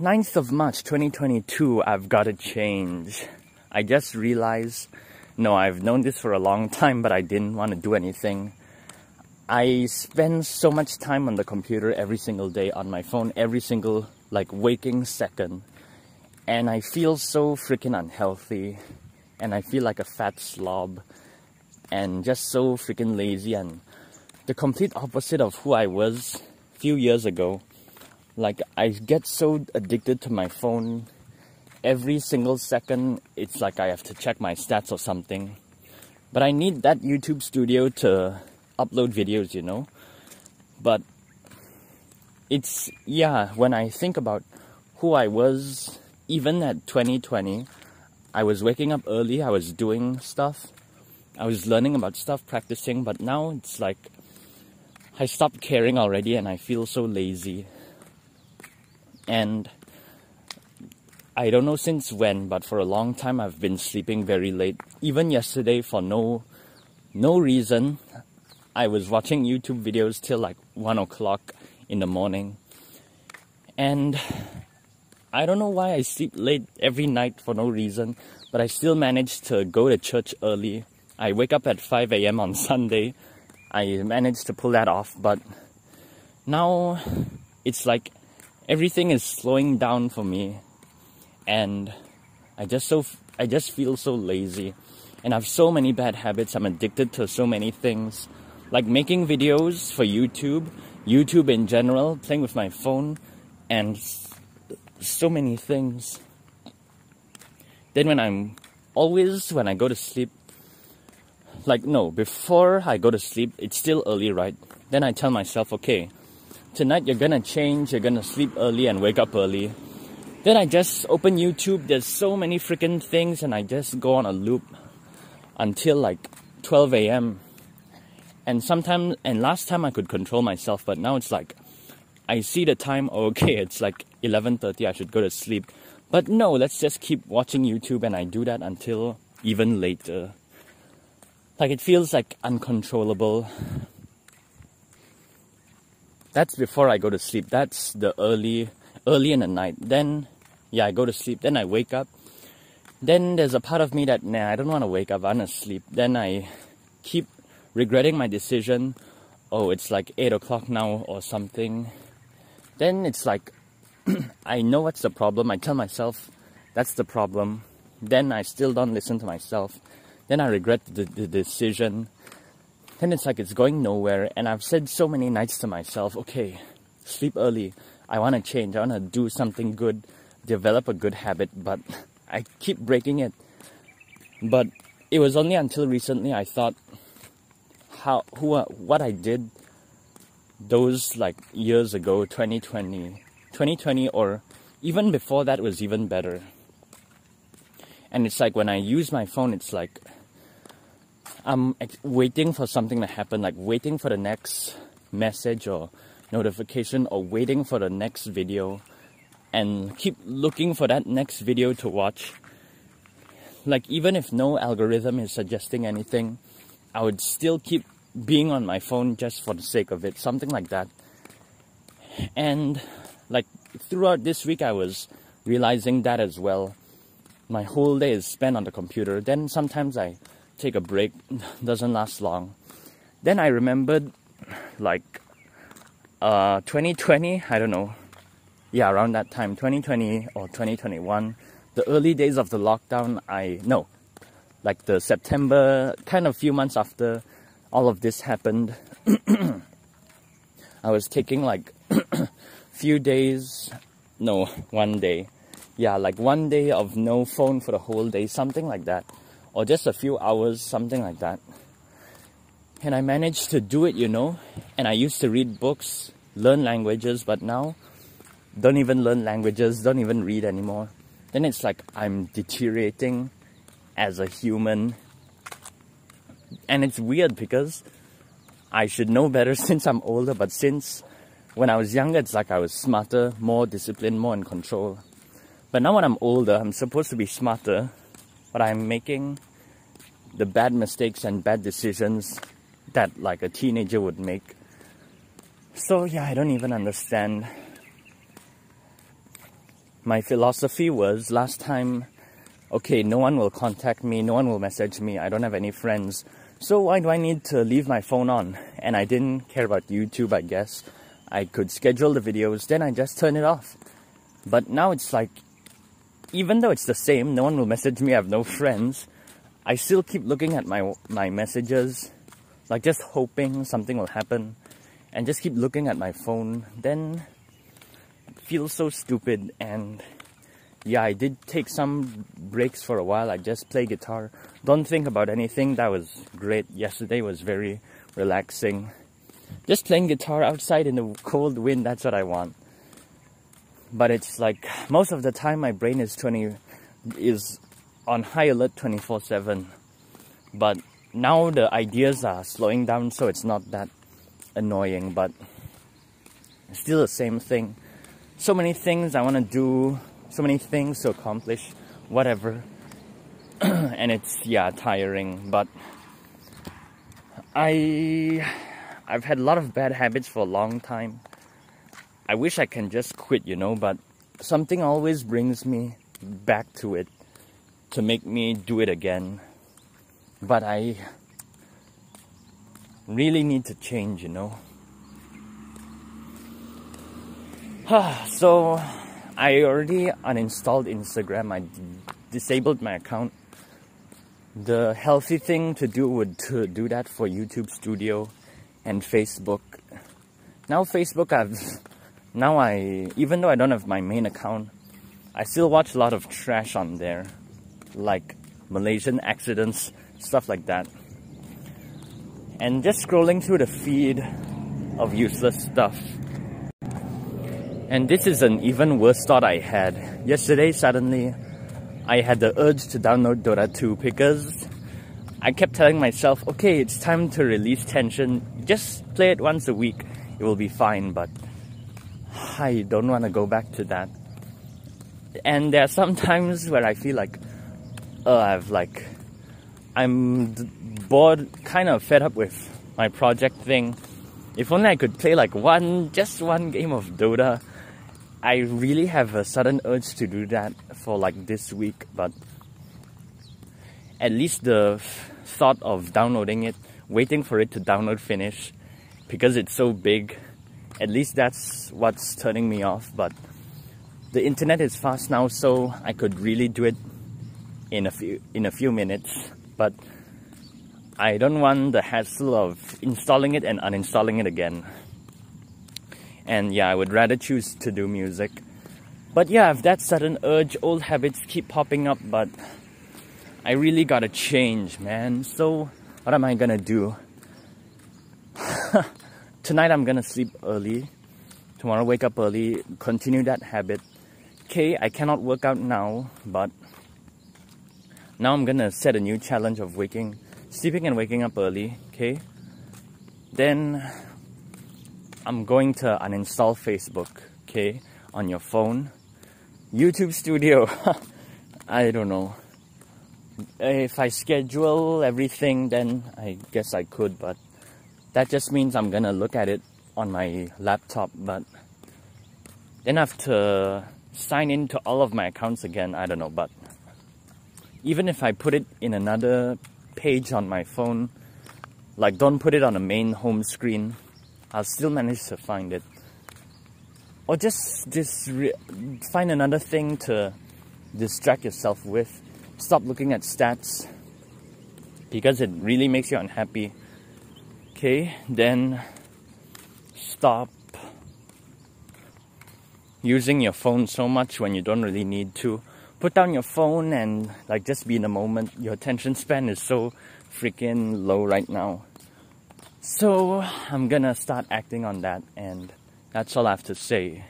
9th of March 2022, I've got to change. I just realized, no, I've known this for a long time, but I didn't want to do anything. I spend so much time on the computer every single day, on my phone, every single, like, waking second. And I feel so freaking unhealthy. And I feel like a fat slob. And just so freaking lazy and the complete opposite of who I was a few years ago like I get so addicted to my phone every single second it's like I have to check my stats or something. But I need that YouTube studio to upload videos, you know. But it's yeah, when I think about who I was even at 2020, I was waking up early, I was doing stuff. I was learning about stuff, practicing, but now it's like I stopped caring already and I feel so lazy and I don't know since when, but for a long time I've been sleeping very late. Even yesterday, for no no reason, I was watching YouTube videos till like one o'clock in the morning, and I don't know why I sleep late every night for no reason, but I still manage to go to church early. I wake up at 5 a.m. on Sunday. I managed to pull that off, but now it's like everything is slowing down for me. And I just so I just feel so lazy. And I have so many bad habits. I'm addicted to so many things. Like making videos for YouTube YouTube in general playing with my phone and so many things. Then when I'm always when I go to sleep like no before I go to sleep it's still early right? Then I tell myself okay tonight you're gonna change, you're gonna sleep early and wake up early. Then I just open YouTube, there's so many freaking things, and I just go on a loop until like 12 a.m. And sometimes, and last time I could control myself, but now it's like I see the time, okay, it's like 11:30, I should go to sleep. But no, let's just keep watching YouTube, and I do that until even later. Like it feels like uncontrollable that's before I go to sleep. That's the early early in the night. Then yeah, I go to sleep. Then I wake up. Then there's a part of me that nah, I don't want to wake up. I want to sleep. Then I keep regretting my decision. Oh, it's like eight o'clock now or something. Then it's like I know what's the problem. I tell myself that's the problem. Then I still don't listen to myself. Then I regret the, the decision then it's like it's going nowhere. And I've said so many nights to myself, okay, sleep early. I want to change. I want to do something good, develop a good habit, but I keep breaking it. But it was only until recently I thought how who what I did those like years ago 2020 2020 or even before that was even better and it's like when i use my phone it's like I'm waiting for something to happen, like waiting for the next message or notification or waiting for the next video and keep looking for that next video to watch. Like, even if no algorithm is suggesting anything, I would still keep being on my phone just for the sake of it, something like that. And like throughout this week, I was realizing that as well. My whole day is spent on the computer. Then sometimes I take a break doesn't last long. Then i remembered like uh 2020 i don't know. Yeah around that time 2020 or 2021 the early days of the lockdown i no like the september kind of few months after all of this happened i was taking like few days no one day. Yeah like one day of no phone for the whole day something like that or just a few hours, something like that. And I managed to do it, you know. And I used to read books, learn languages, but now don't even learn languages, don't even read anymore. Then it's like I'm deteriorating as a human. And it's weird because I should know better since I'm older, but since when I was younger, it's like I was smarter, more disciplined, more in control. But now when I'm older, I'm supposed to be smarter, but I'm making the bad mistakes and bad decisions that like a teenager would make. So yeah, I don't even understand. my philosophy was last time, okay, no one will contact me, no one will message me, I don't have any friends. So why do I need to leave my phone on? And I didn't care about YouTube, I guess. I could schedule the videos, then I just turn it off. But now it's like, even though it's the same, no one will message me, I have no friends. I still keep looking at my my messages, like just hoping something will happen, and just keep looking at my phone. Then feel so stupid and yeah, I did take some breaks for a while. I just play guitar. Don't think about anything. That was great. Yesterday was very relaxing. Just playing guitar outside in the cold wind, that's what I want. But it's like most of the time my brain is 20 is on high alert 24/7. But now the ideas are slowing down so it's not that annoying, but it's still the same thing. So many things I want to do so many things to accomplish, whatever. and it's yeah tiring, but I I've had a lot of bad habits for a long time. I wish I can just quit, you know, but something always brings me back to it to make me do it again. But I really need to change, you know. so I already uninstalled Instagram. I disabled my account. The healthy thing to do would to do that for YouTube Studio and Facebook. Now Facebook I've now I even though I don't have my main account, I still watch a lot of trash on there. Like Malaysian accidents, stuff like that. And just scrolling through the feed of useless stuff and this is an even worse thought I had. Yesterday, suddenly, I had the urge to download Dota 2 because I kept telling myself, okay, it's time to release tension. Just play it once a week, it will be fine, but I don't want to go back to that. And there are some times where I feel like, uh, I've like, I'm bored, kind of fed up with my project thing. If only I could play like one, just one game of Dota I really have a sudden urge to do that for like this week, but at least the thought of downloading it, waiting for it to download finish, because it's so big, at least that's what's turning me off. But the internet is fast now, so I could really do it in a few in a few minutes. But I don't want the hassle of installing it and uninstalling it again and yeah, I would rather choose to do music. But yeah, if that sudden urge, old habits keep popping up, but I really gotta change, man. So, what am I gonna do? Tonight I'm gonna sleep early. Tomorrow wake up early, continue that habit. Okay, I cannot work out now, but now I'm gonna set a new challenge of waking, sleeping and waking up early. Okay, then I'm going to uninstall Facebook, okay, on your phone. YouTube Studio, I don't know. If I schedule everything, then I guess I could, but that just means I'm gonna look at it on my laptop, but then I have to sign into all of my accounts again. I don't know, but even if I put it in another page on my phone, like don't put it on the main home screen, I'll still manage to find it. Or just just find another thing to distract yourself with. Stop looking at stats because it really makes you unhappy. Okay, then stop using your phone so much when you don't really need to. Put down your phone and like just be in the moment. Your attention span is so freaking low right now. So I'm gonna start acting on that, and that's all I have to say.